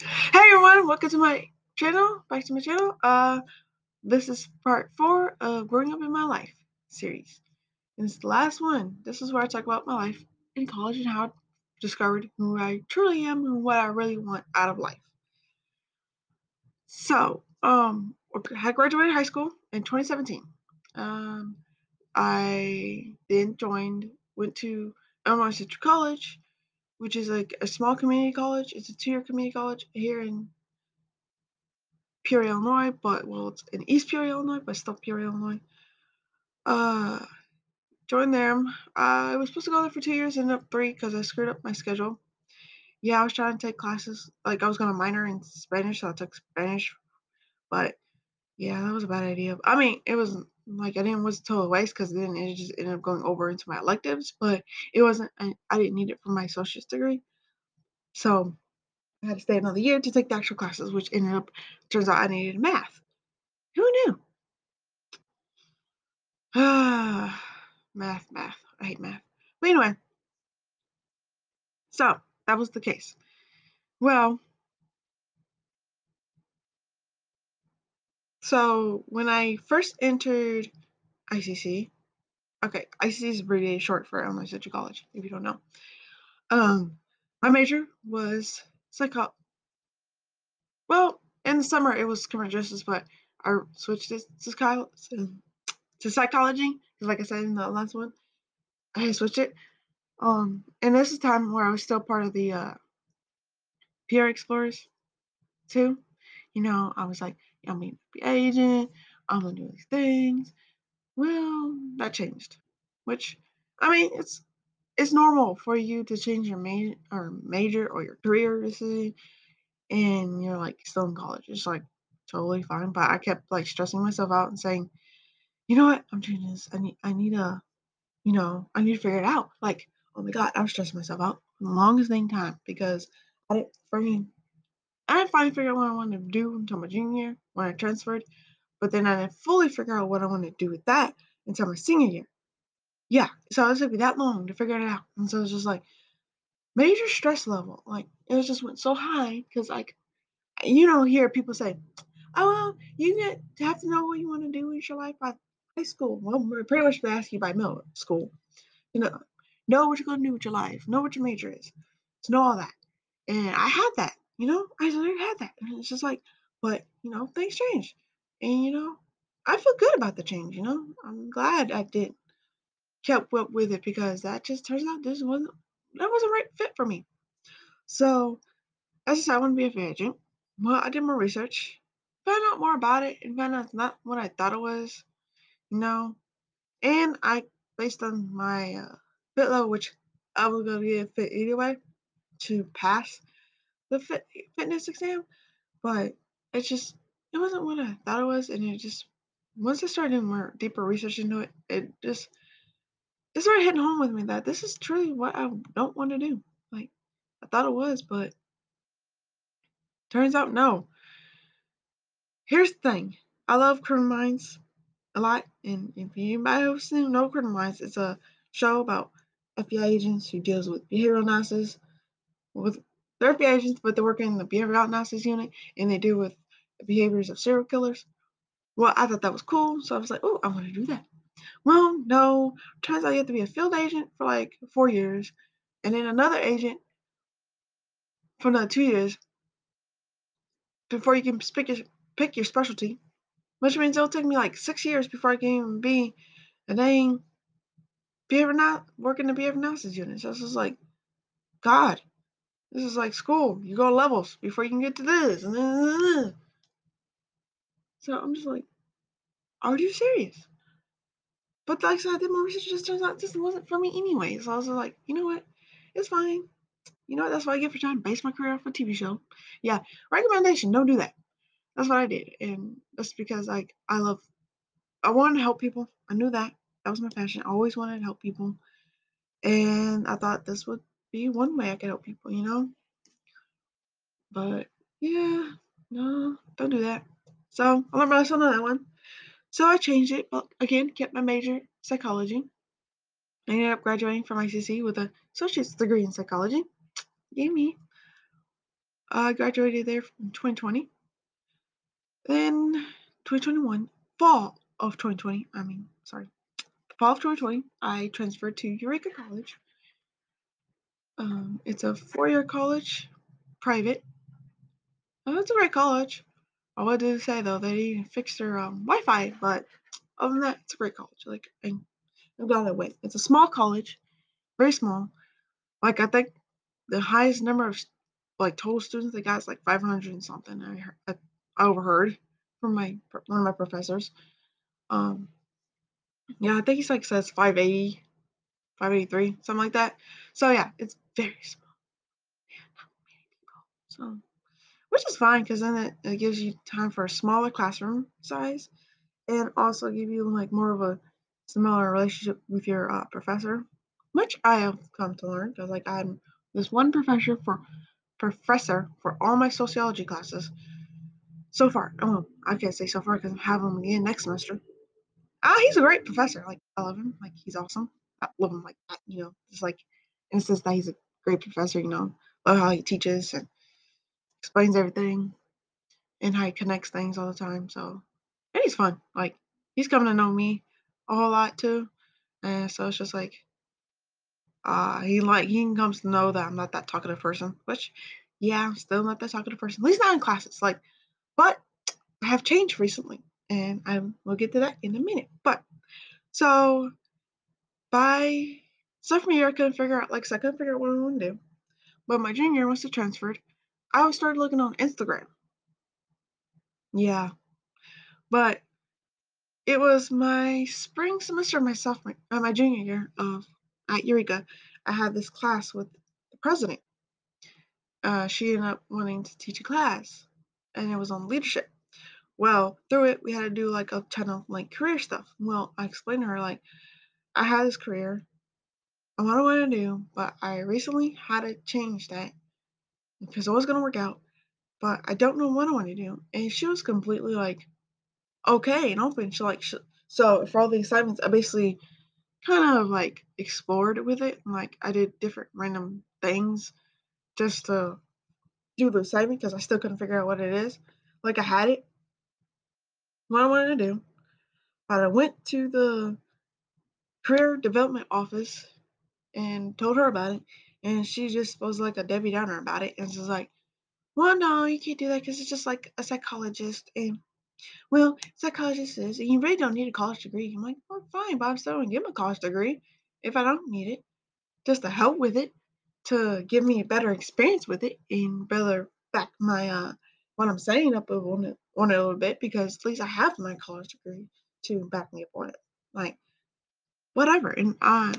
Hey everyone, welcome to my channel, back to my channel. Uh, this is part four of Growing Up in My Life series. And it's the last one. This is where I talk about my life in college and how I discovered who I truly am and what I really want out of life. So, um, I graduated high school in 2017. Um, I then joined, went to Illinois Central College, which is like a small community college. It's a two-year community college here in Peoria, Illinois, but well, it's in East Peoria, Illinois, but still Peoria, Illinois. Uh, joined them. I was supposed to go there for two years, ended up three because I screwed up my schedule. Yeah, I was trying to take classes. Like I was gonna minor in Spanish, so I took Spanish. But yeah, that was a bad idea. I mean, it was like I didn't was total waste because then it just ended up going over into my electives. But it wasn't. I, I didn't need it for my associate's degree, so I had to stay another year to take the actual classes, which ended up turns out I needed math. Who knew? Ah, math, math. I hate math. But anyway, so that was the case. Well, so when I first entered ICC, okay, ICC is abbreviated short for Illinois Central College, if you don't know. Um, my major was psycho. Well, in the summer it was criminal justice, but I switched it to, psycho- to psychology. Like I said in the last one, I switched it. Um, and this is time where I was still part of the uh, PR Explorers too. You know, I was like, I'm gonna be agent. I'm gonna do these things. Well, that changed, which I mean, it's it's normal for you to change your major or major or your career decision, and you're like still in college. It's like totally fine. But I kept like stressing myself out and saying, you know what, I'm changing this. I need I need a, you know, I need to figure it out. Like, oh my god, I'm stressing myself out the longest thing time because I didn't freaking I finally figure out what I wanted to do until my junior when I transferred. But then I didn't fully figure out what I wanted to do with that until my senior year. Yeah, so it took me that long to figure it out. And so it was just like major stress level. Like it was just went so high because like you know hear people say, "Oh, well, you get to have to know what you want to do in your life by high school." Well, we're pretty much they ask you by middle school. You know, know what you're gonna do with your life, know what your major is, to know all that. And I had that, you know, I never had that, and it's just like, but you know, things change, and you know, I feel good about the change. You know, I'm glad I did kept up with it because that just turns out this wasn't that wasn't right fit for me. So, as I said, I want to be a free agent. Well, I did more research, found out more about it, and found out it's not what I thought it was. You know, and I based on my uh, fit level, which I was gonna get fit anyway to pass the fit, fitness exam, but it just it wasn't what I thought it was, and it just once I started doing more deeper research into it, it just it started hitting home with me that this is truly what I don't want to do. Like I thought it was, but turns out no. Here's the thing. I love Criminal Minds a lot, and if anybody else no Criminal Minds, it's a show about FBI agents who deals with behavioral analysis. With they're FBI agents, but they work in the behavioral analysis unit, and they deal with the behaviors of serial killers. Well, I thought that was cool, so I was like, oh, I want to do that. Well, no. Turns out you have to be a field agent for like four years, and then another agent for another two years before you can pick your, pick your specialty. Which means it'll take me like six years before I can even be a dang behavior not working the behavior analysis unit. So this is like, God, this is like school. You go levels before you can get to this. And then, So I'm just like, are you serious? But like I said, I did more research. Just turns out this wasn't for me anyway. So I was like, you know what? It's fine. You know what? That's what I get for trying to base my career off a TV show. Yeah, recommendation. Don't do that. That's what I did, and that's because like I love. I wanted to help people. I knew that. That was my passion. I always wanted to help people, and I thought this would be one way I could help people. You know. But yeah, no, don't do that. So I learned my lesson on that one. So I changed it, but again, kept my major psychology. I ended up graduating from ICC with a associate's degree in psychology. Yay me. I graduated there in 2020. Then 2021, fall of 2020, I mean, sorry, fall of 2020, I transferred to Eureka College. Um, it's a four-year college, private. Oh, it's a great college. I would to say though, they didn't fix their um, Wi-Fi, but other than that, it's a great college. Like I'm, I'm glad I went. It's a small college, very small. Like I think the highest number of like total students they got is like 500 and something. I heard, I, I overheard from my one of my professors. Um, yeah, I think he's like says 580, 583, something like that. So yeah, it's very small. Not many people. So, which is fine because then it, it gives you time for a smaller classroom size, and also give you like more of a similar relationship with your uh, professor, which I have come to learn because like I'm this one professor for professor for all my sociology classes so far. Oh, I can't say so far because I'm having him again next semester. Ah, he's a great professor. Like I love him. Like he's awesome. I love him like that. You know, just like in the that he's a great professor. You know, love how he teaches and explains everything and how he connects things all the time. So and he's fun. Like he's coming to know me a whole lot too, and so it's just like uh he like he comes to know that I'm not that talkative person, which yeah, I'm still not that talkative person. At least not in classes. Like, but I have changed recently, and I will get to that in a minute. But so by sophomore year, I couldn't figure out like so I couldn't figure out what I wanted to do. But my junior year, once I transferred, I started looking on Instagram. Yeah, but it was my spring semester, my sophomore, uh, my junior year of at Eureka. I had this class with the president. Uh, she ended up wanting to teach a class, and it was on leadership. Well, through it, we had to do like a ton of like career stuff. Well, I explained to her like I had this career, what I want to do, but I recently had to change that because it was gonna work out, but I don't know what I want to do. And she was completely like okay and open. She like she, so for all the assignments, I basically kind of like explored with it. And, like I did different random things just to do the assignment because I still couldn't figure out what it is. Like I had it, what I wanted to do, but I went to the career development office and told her about it, and she just was like a Debbie Downer about it, and she's like, "Well, no, you can't do that because it's just like a psychologist, and well, psychologist says you really don't need a college degree." I'm like, "Well, fine, I'm still gonna give him a college degree if I don't need it, just to help with it, to give me a better experience with it, and better back my uh what I'm saying up on it on it a little bit because at least I have my college degree to back me up on it, like." Whatever, and I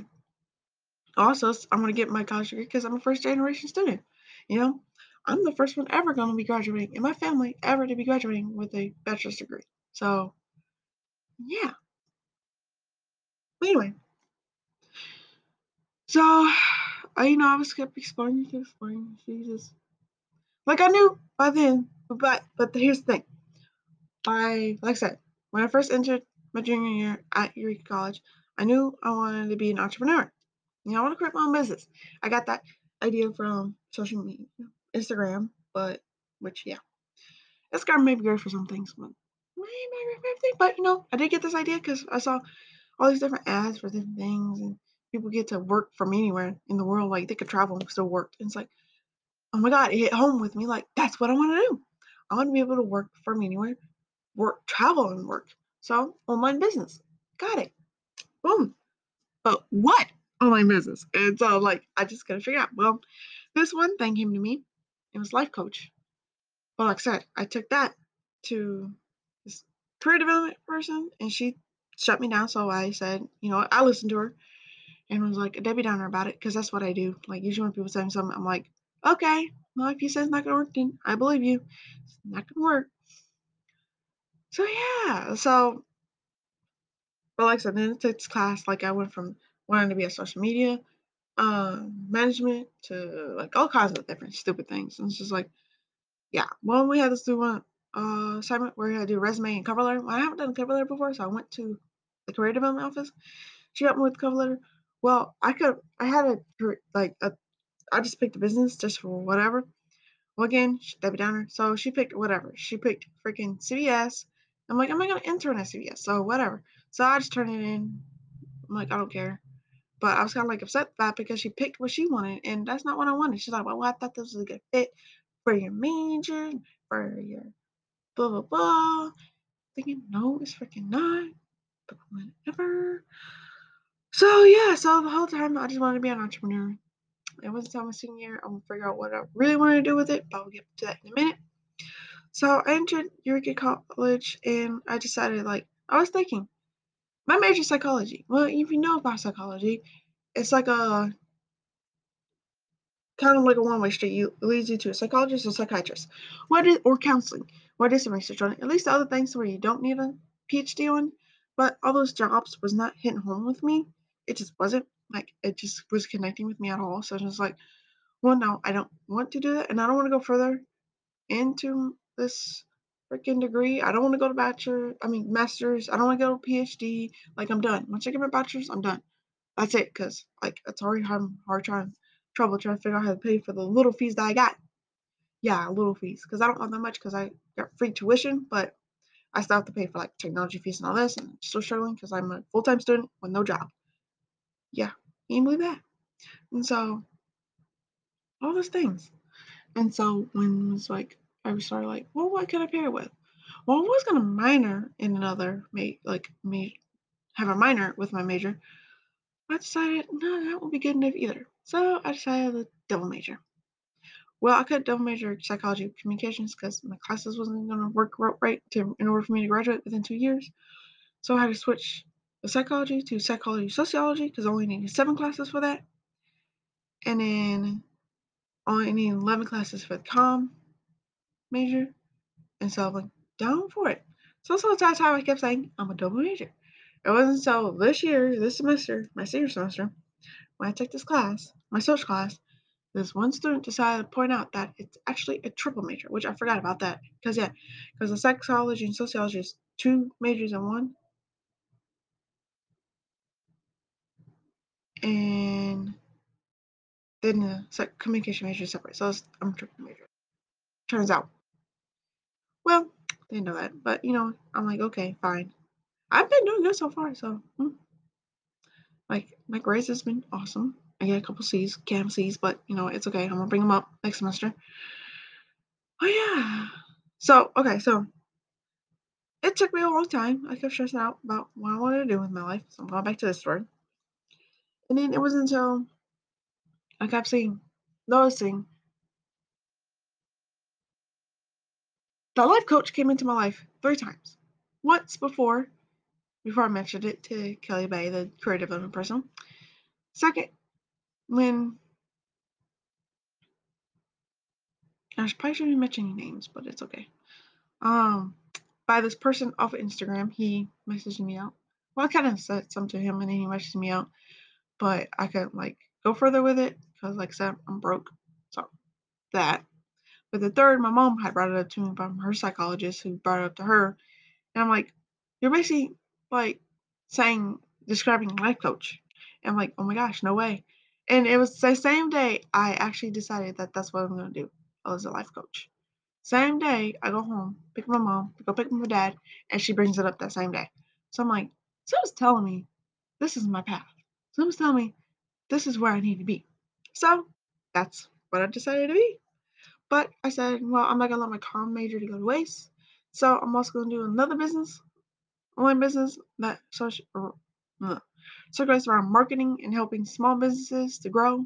also I'm gonna get my college degree because I'm a first generation student. You know, I'm the first one ever gonna be graduating in my family ever to be graduating with a bachelor's degree. So yeah. Anyway, so I you know I was kept exploring, kept exploring. She just like I knew by then, but but here's the thing. By like I said, when I first entered my junior year at Eureka College, I knew I wanted to be an entrepreneur. You know, I want to create my own business. I got that idea from social media, Instagram, but which yeah, Instagram may be great for some things, but everything. But you know, I did get this idea because I saw all these different ads for different things, and people get to work from anywhere in the world. Like they could travel and still work. And it's like, oh my god, it hit home with me. Like that's what I want to do. I want to be able to work from anywhere, work, travel, and work. So online business, got it. Boom. But what online business? And so like I just gotta figure out. Well, this one thing came to me. It was life coach. But like I said, I took that to this career development person and she shut me down. So I said, you know, I listened to her and was like a Debbie Downer about it because that's what I do. Like usually when people say something, I'm like, okay, well if you say it's not gonna work, then I believe you. It's not gonna work. So yeah, so but like I said, then it took this class, like I went from wanting to be a social media um management to like all kinds of different stupid things. And it's just like, yeah. Well we had this do one uh assignment where we had to do resume and cover letter. Well, I haven't done a cover letter before, so I went to the career development office. She helped me with the cover letter. Well, I could I had a like a I just picked a business just for whatever. Well, again, Debbie Downer. So she picked whatever. She picked freaking CVS. I'm like, am I gonna intern at CVS? So whatever. So I just turned it in. I'm like, I don't care. But I was kind of like upset that because she picked what she wanted, and that's not what I wanted. She's like, well, I thought this was a good fit for your major, for your blah blah blah. Thinking, no, it's freaking not. But whatever. So yeah, so the whole time I just wanted to be an entrepreneur. It wasn't until my senior year I'm gonna figure out what I really want to do with it, but we'll get to that in a minute. So I entered Eureka College and I decided like I was thinking, my major psychology. Well, if you know about psychology, it's like a kind of like a one-way street. You it leads you to a psychologist or psychiatrist. What is or counseling? What is some research on it? At least the other things where you don't need a PhD on. But all those jobs was not hitting home with me. It just wasn't. Like it just was connecting with me at all. So I was like, well, no, I don't want to do that, and I don't want to go further into this freaking degree. I don't want to go to bachelor. I mean, master's. I don't want to go to PhD. Like I'm done. Once I get my bachelor's, I'm done. That's it. Cause like it's already hard, hard trying, trouble trying to figure out how to pay for the little fees that I got. Yeah, little fees. Cause I don't want that much. Cause I got free tuition, but I still have to pay for like technology fees and all this, and I'm still struggling because I'm a full time student with no job. Yeah, can you believe that? And so all those things. And so when it was like I started like, well, what can I pair it with? Well, I was gonna minor in another ma- like me have a minor with my major. I decided no, that won't be good enough either. So I decided the double major. Well, I could double major psychology communications because my classes wasn't gonna work right to in order for me to graduate within two years. So I had to switch the psychology to psychology sociology because I only needed seven classes for that. And then only need 11 classes for the com major. And so I'm like, down for it. So, so that's how I kept saying, I'm a double major. It wasn't until this year, this semester, my senior semester, when I took this class, my social class, this one student decided to point out that it's actually a triple major, which I forgot about that. Because, yeah, because the psychology and sociology is two majors in one. And then the communication major is separate. So I'm a triple major. Turns out. Well, they know that, but you know, I'm like, okay, fine. I've been doing good so far, so hmm. like my grades has been awesome. I get a couple C's, cam C's, but you know, it's okay. I'm gonna bring them up next semester. Oh yeah. So okay, so it took me a long time. I kept stressing out about what I wanted to do with my life. So I'm going back to this story. And then it wasn't until I kept seeing, noticing the life coach came into my life three times. Once before, before I mentioned it to Kelly Bay, the career development person. Second, when I probably shouldn't mention any names, but it's okay. Um, by this person off of Instagram, he messaged me out. Well, I kind of said something to him, and then he messaged me out, but I couldn't like go further with it because, like I said, I'm broke. So that. But the third, my mom had brought it up to me from her psychologist, who brought it up to her, and I'm like, you're basically like saying describing life coach. And I'm like, oh my gosh, no way. And it was the same day I actually decided that that's what I'm gonna do. I was a life coach. Same day I go home, pick my mom, go pick my dad, and she brings it up that same day. So I'm like, someone's telling me this is my path. Someone's telling me this is where I need to be. So that's what I decided to be. But I said, well, I'm not gonna let my com major to go to waste. So I'm also gonna do another business, online business that circulates around marketing and helping small businesses to grow.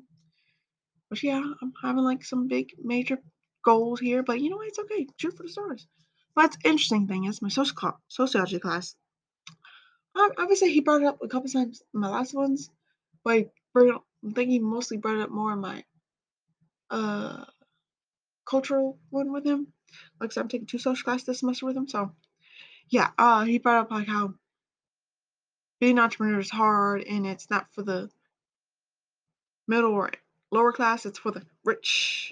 But yeah, I'm having like some big major goals here, but you know what? It's okay. Shoot for the stars. But the interesting thing is my social sociology class. Um, obviously, he brought it up a couple times in my last ones, but I think he mostly brought it up more in my uh cultural one with him. Like, so I'm taking two social classes this semester with him. So, yeah, uh, he brought up like how being an entrepreneur is hard and it's not for the middle or lower class, it's for the rich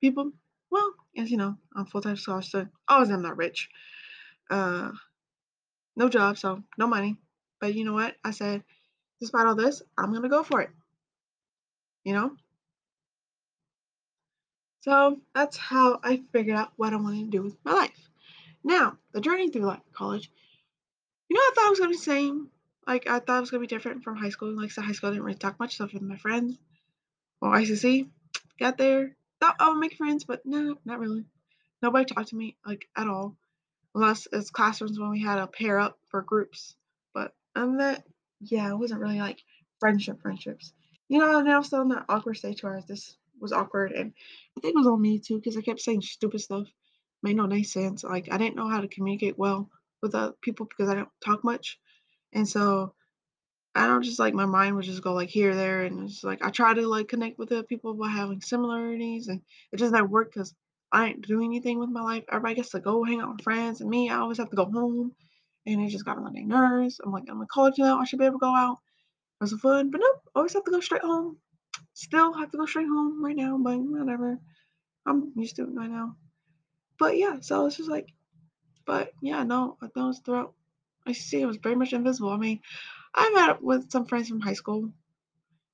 people. Well, as you know, I'm full time scholar student. Always am not rich. Uh, no job, so no money. But you know what? I said, despite all this, I'm gonna go for it. You know? So that's how I figured out what I wanted to do with my life. Now, the journey through life, college, you know, I thought it was gonna be the same. Like I thought it was gonna be different from high school. Like I said, high school I didn't really talk much stuff with my friends. Well, ICC, got there, thought I would make friends, but no, not really. Nobody talked to me like at all, unless it's classrooms when we had to pair up for groups. But than that, yeah, it wasn't really like friendship friendships. You know, and I was still in that awkward stage where this was awkward, and I think it was on me too because I kept saying stupid stuff, made no nice sense. Like I didn't know how to communicate well with other people because I don't talk much, and so I don't just like my mind would just go like here, there, and it's like I try to like connect with other people by having similarities, and it just not work because I ain't doing anything with my life. Everybody gets to go hang out with friends, and me, I always have to go home, and it just got on my nerves. I'm like, I'm in college now, I should be able to go out have some fun, but nope, always have to go straight home. Still have to go straight home right now, but whatever. I'm used to it right now. But yeah, so it's just like, but yeah, no, I it was throughout. I see it was very much invisible. I mean, I met up with some friends from high school.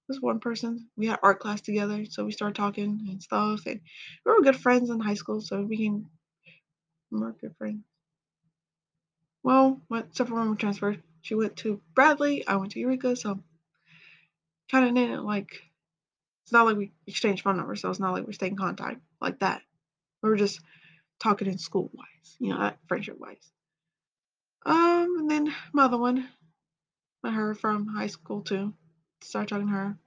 This one person, we had art class together, so we started talking and stuff, and we were good friends in high school, so we became more good friends. Well, what except for when we transferred, she went to Bradley, I went to Eureka, so kind of didn't like. It's not like we exchanged phone numbers, so it's not like we stayed in contact like that. We were just talking in school wise, you know, friendship wise. Um, and then my other one, met her from high school too. Started talking to her.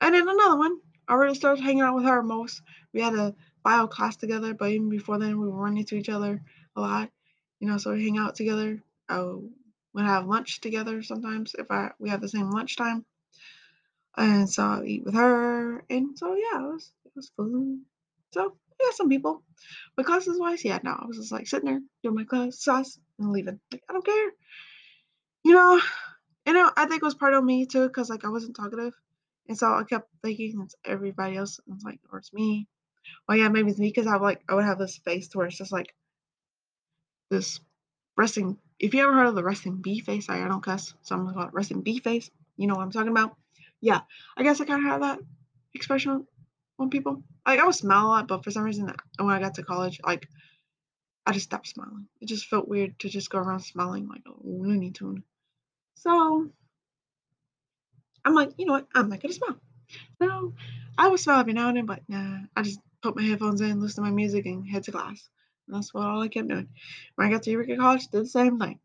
And then another one, I really started hanging out with her most. We had a bio class together, but even before then, we were running into each other a lot. You know, so we hang out together. I would have lunch together sometimes if I we have the same lunchtime. And so I eat with her. And so yeah, it was it was fun. So yeah, some people. But classes wise, yeah, no, I was just like sitting there doing my class sauce, and leaving. Like, I don't care. You know, you know, I think it was part of me too, because like I wasn't talkative. And so I kept thinking it's everybody else. And it's like, or it's me. Well, yeah, maybe it's me because I like I would have this face to where it's just like this resting. If you ever heard of the resting bee face, I, I don't cuss, so I'm gonna call it resting bee face. You know what I'm talking about? Yeah, I guess I kind of have that expression on people. Like I would smile a lot, but for some reason, when I got to college, like I just stopped smiling. It just felt weird to just go around smiling like a Looney Tune. So I'm like, you know what? I'm not gonna smile. So I would smile every now and then, but nah, I just put my headphones in, listen to my music, and head to class. And that's what all I kept doing. When I got to Eureka College, did the same thing.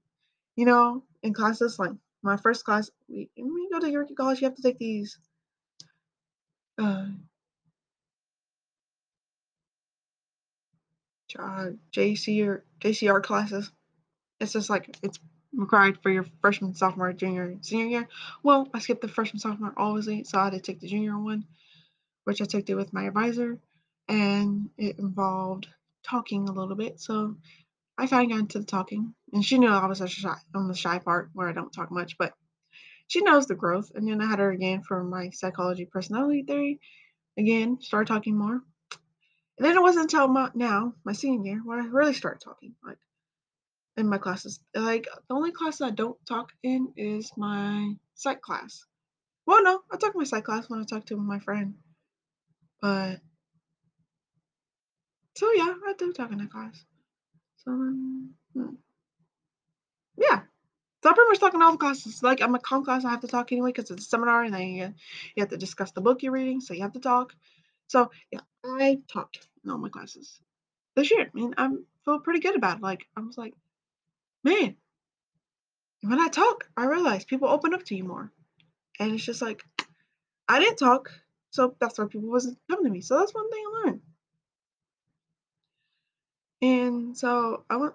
You know, in classes, like my first class, we, when you go to Eureka College, you have to take these uh, uh, JC or JCR classes. It's just like it's required for your freshman, sophomore, junior, senior year. Well, I skipped the freshman, sophomore, obviously, so I had to take the junior one, which I took it with my advisor, and it involved talking a little bit. So I finally got into the talking, and she knew I was a shy on the shy part where I don't talk much, but she knows the growth. And then I had her again for my psychology personality theory. Again, started talking more. And then it wasn't until my, now, my senior year, where I really started talking, like in my classes. Like the only class I don't talk in is my psych class. Well, no, I talk in my psych class when I talk to my friend. But so yeah, I do talk in that class. Yeah. So I pretty much talk in all the classes. Like I'm a com class, I have to talk anyway because it's a seminar, and then you, you have to discuss the book you're reading, so you have to talk. So yeah, I talked in all my classes this year. I mean, I feel pretty good about it. Like I was like, man, when I talk, I realize people open up to you more, and it's just like I didn't talk, so that's why people wasn't coming to me. So that's one thing I learned. And so I went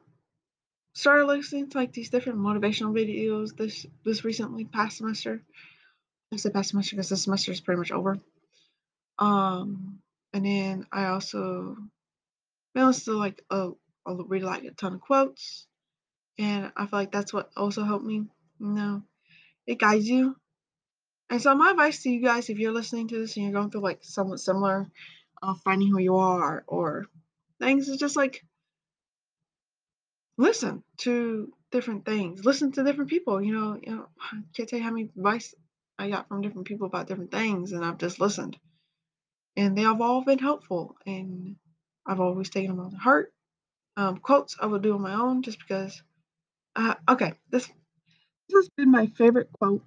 started listening to like these different motivational videos this this recently past semester. I said past semester because this semester is pretty much over. Um, and then I also I listened to like a I read like a ton of quotes, and I feel like that's what also helped me. You know, it guides you. And so my advice to you guys, if you're listening to this and you're going through like somewhat similar, uh, finding who you are or things, is just like listen to different things. Listen to different people. You know, you know, I can't tell you how many advice I got from different people about different things, and I've just listened. and they have all been helpful, and I've always taken them on to heart. Um, quotes I will do on my own just because. Uh, okay, this this has been my favorite quote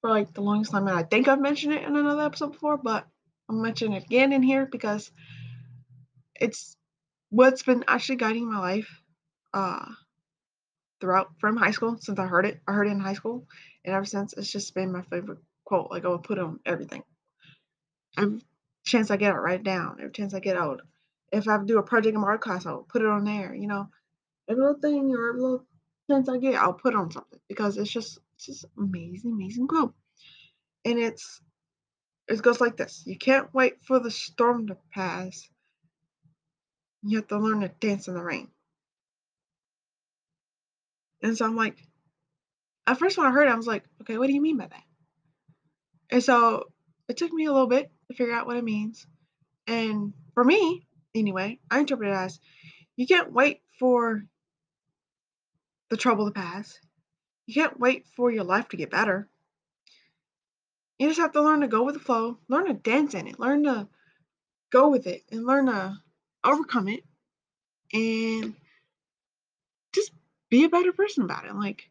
for like the longest time, and I think I've mentioned it in another episode before, but I'm mentioning it again in here because it's what's been actually guiding my life uh, throughout from high school since I heard it. I heard it in high school, and ever since it's just been my favorite quote. Like I would put it on everything. Every chance I get, I write it down. Every chance I get out, if I do a project in my art class, I'll put it on there. You know, every little thing or every little chance I get, I'll put on something because it's just it's just amazing, amazing quote. And it's it goes like this: You can't wait for the storm to pass. You have to learn to dance in the rain. And so I'm like, at first when I heard it, I was like, okay, what do you mean by that? And so it took me a little bit to figure out what it means. And for me, anyway, I interpret it as you can't wait for the trouble to pass. You can't wait for your life to get better. You just have to learn to go with the flow, learn to dance in it, learn to go with it, and learn to overcome it, and be a better person about it. Like,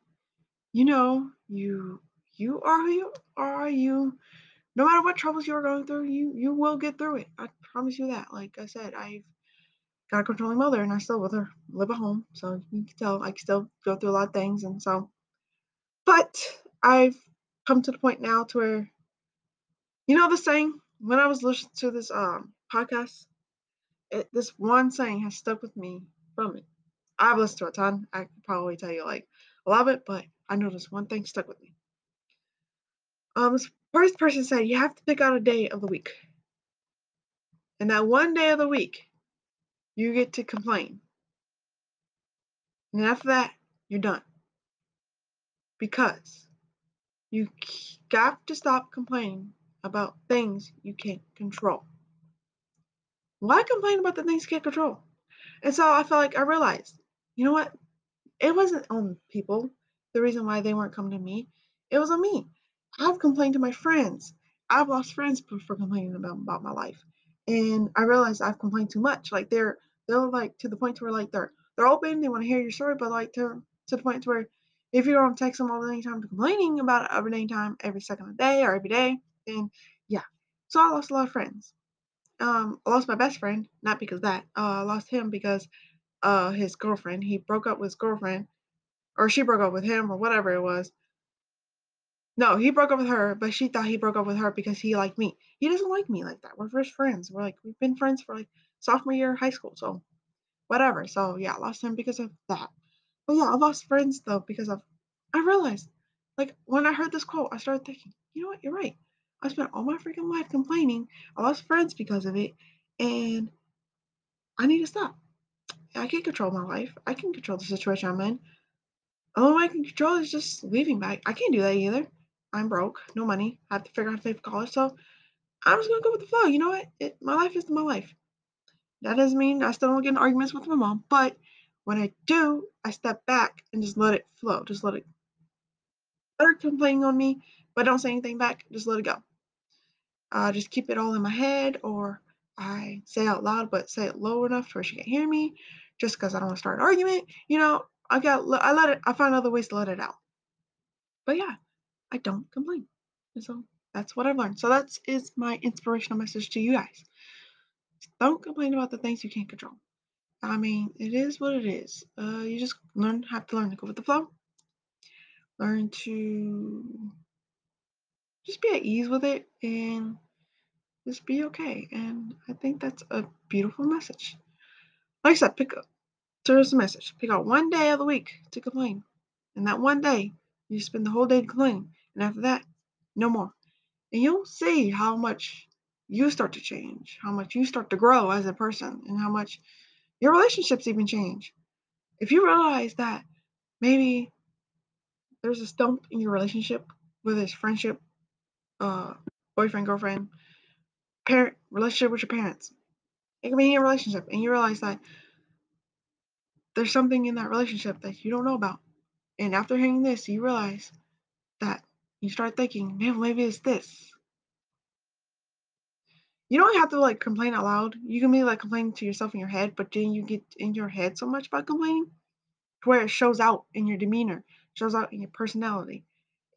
you know, you you are who you are. You, no matter what troubles you are going through, you you will get through it. I promise you that. Like I said, I've got a controlling mother, and I still with her live at home, so you can tell I can still go through a lot of things, and so. But I've come to the point now to where, you know, the saying when I was listening to this um podcast, it, this one saying has stuck with me from it. I've listened to a ton. I could probably tell you like a lot of it, but I noticed one thing stuck with me. Um, this first person said you have to pick out a day of the week, and that one day of the week, you get to complain, and after that, you're done. Because you got to stop complaining about things you can't control. Why complain about the things you can't control? And so I felt like I realized, you know what? It wasn't on people the reason why they weren't coming to me. It was on me. I've complained to my friends. I've lost friends for complaining about, about my life. And I realized I've complained too much. Like they're they're like to the point to where like they're they're open, they want to hear your story, but like to to the point to where if you don't text them all the time complaining about it every time, every second of the day or every day, then yeah. So I lost a lot of friends. Um, I lost my best friend, not because that. Uh, I lost him because uh his girlfriend. He broke up with his girlfriend, or she broke up with him, or whatever it was. No, he broke up with her, but she thought he broke up with her because he liked me. He doesn't like me like that. We're first friends. We're like we've been friends for like sophomore year of high school, so whatever. So yeah, I lost him because of that. But yeah, I lost friends though because of I realized like when I heard this quote, I started thinking, you know what, you're right. I spent all my freaking life complaining. I lost friends because of it, and I need to stop. I can't control my life. I can control the situation I'm in. Only way I can control is just leaving back. I can't do that either. I'm broke, no money. I have to figure out how to pay for college. So I'm just gonna go with the flow. You know what? It, my life is my life. That doesn't mean I still don't get in arguments with my mom, but when I do, I step back and just let it flow. Just let it. Her complaining on me, but don't say anything back. Just let it go. Uh, just keep it all in my head, or I say out loud, but say it low enough where she can't hear me. Just because I don't want to start an argument, you know. I got. I let it. I find other ways to let it out. But yeah, I don't complain. And so that's what I've learned. So that is my inspirational message to you guys. Don't complain about the things you can't control. I mean, it is what it is. Uh, you just learn have to learn to go with the flow. Learn to just be at ease with it and just be okay. And I think that's a beautiful message. Like I said, pick up. There's a message. Pick out one day of the week to complain, and that one day you spend the whole day complaining, and after that, no more. And you'll see how much you start to change, how much you start to grow as a person, and how much your relationships even change. If you realize that maybe there's a stump in your relationship, whether it's friendship, uh, boyfriend, girlfriend, parent, relationship with your parents, it can be any relationship, and you realize that there's something in that relationship that you don't know about. And after hearing this, you realize that you start thinking, man, maybe it's this. you don't have to like complain out loud. You can be like complaining to yourself in your head, but then you get in your head so much about complaining to where it shows out in your demeanor, shows out in your personality,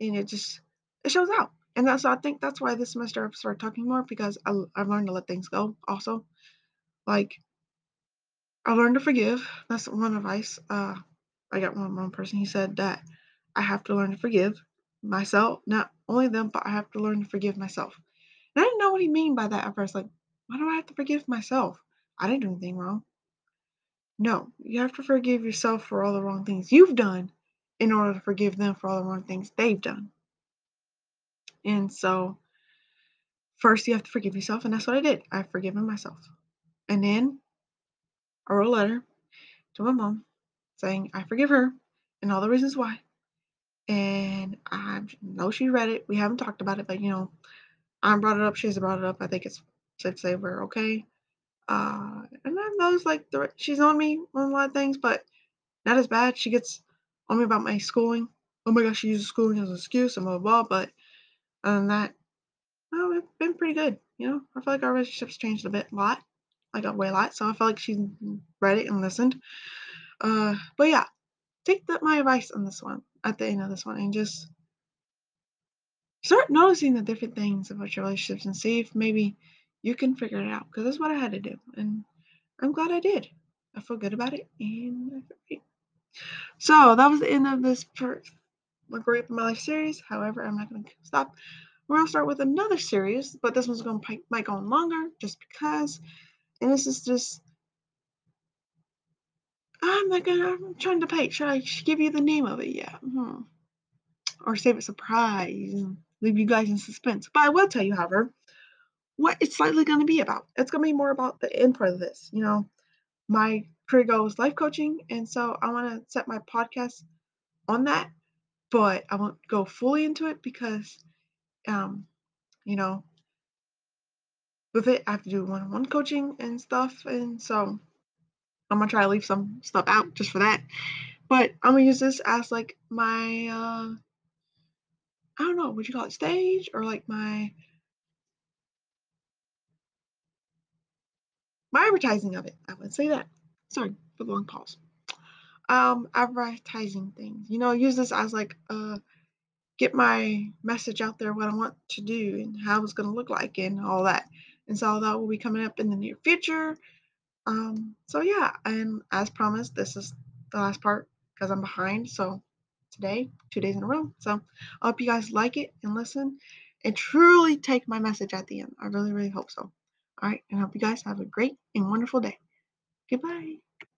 and it just it shows out. And that's I think that's why this semester I've started talking more because I, I've learned to let things go. Also, like I learned to forgive. That's one advice. Uh, I got one one person. He said that I have to learn to forgive myself, not only them, but I have to learn to forgive myself. And I didn't know what he mean by that at first. Like, why do I have to forgive myself? I didn't do anything wrong. No, you have to forgive yourself for all the wrong things you've done in order to forgive them for all the wrong things they've done. And so, first you have to forgive yourself, and that's what I did. I've forgiven myself. And then I wrote a letter to my mom saying I forgive her and all the reasons why. And I know she read it. We haven't talked about it, but you know, I brought it up. She hasn't brought it up. I think it's safe to say we're okay. Uh, and I know it's like the, she's on me on a lot of things, but not as bad. She gets on me about my schooling. Oh my gosh, she uses schooling as an excuse and blah blah. blah. But other than that, oh, it's been pretty good. You know, I feel like our relationship's changed a bit, a lot, like a way a lot. So I feel like she read it and listened. Uh, but yeah, take that my advice on this one at the end of this one and just start noticing the different things about your relationships and see if maybe you can figure it out because that's what I had to do and I'm glad I did. I feel good about it and so that was the end of this first my Great My Life series. However, I'm not going to stop. We're going to start with another series, but this one's going to might go on longer just because. And this is just I'm not gonna. I'm trying to debate. Should I give you the name of it yet? Hmm. Or save it surprise and leave you guys in suspense. But I will tell you, however, what it's slightly going to be about. It's going to be more about the end part of this. You know, my career goal is life coaching, and so I want to set my podcast on that, but I won't go fully into it because, um, you know, with it I have to do one-on-one coaching and stuff, and so I'm gonna try to leave some stuff out just for that. But I'm gonna use this as like my uh I don't know, would you call it stage or like my my advertising of it. I would say that. Sorry for the long pause. Um, advertising things. You know, use this as like uh get my message out there, what I want to do and how it's gonna look like and all that. And so that will be coming up in the near future. Um, so yeah, and as promised, this is the last part because I'm behind. So today, two days in a row. So I hope you guys like it and listen and truly take my message at the end. I really, really hope so. All right, and I hope you guys have a great and wonderful day. Goodbye.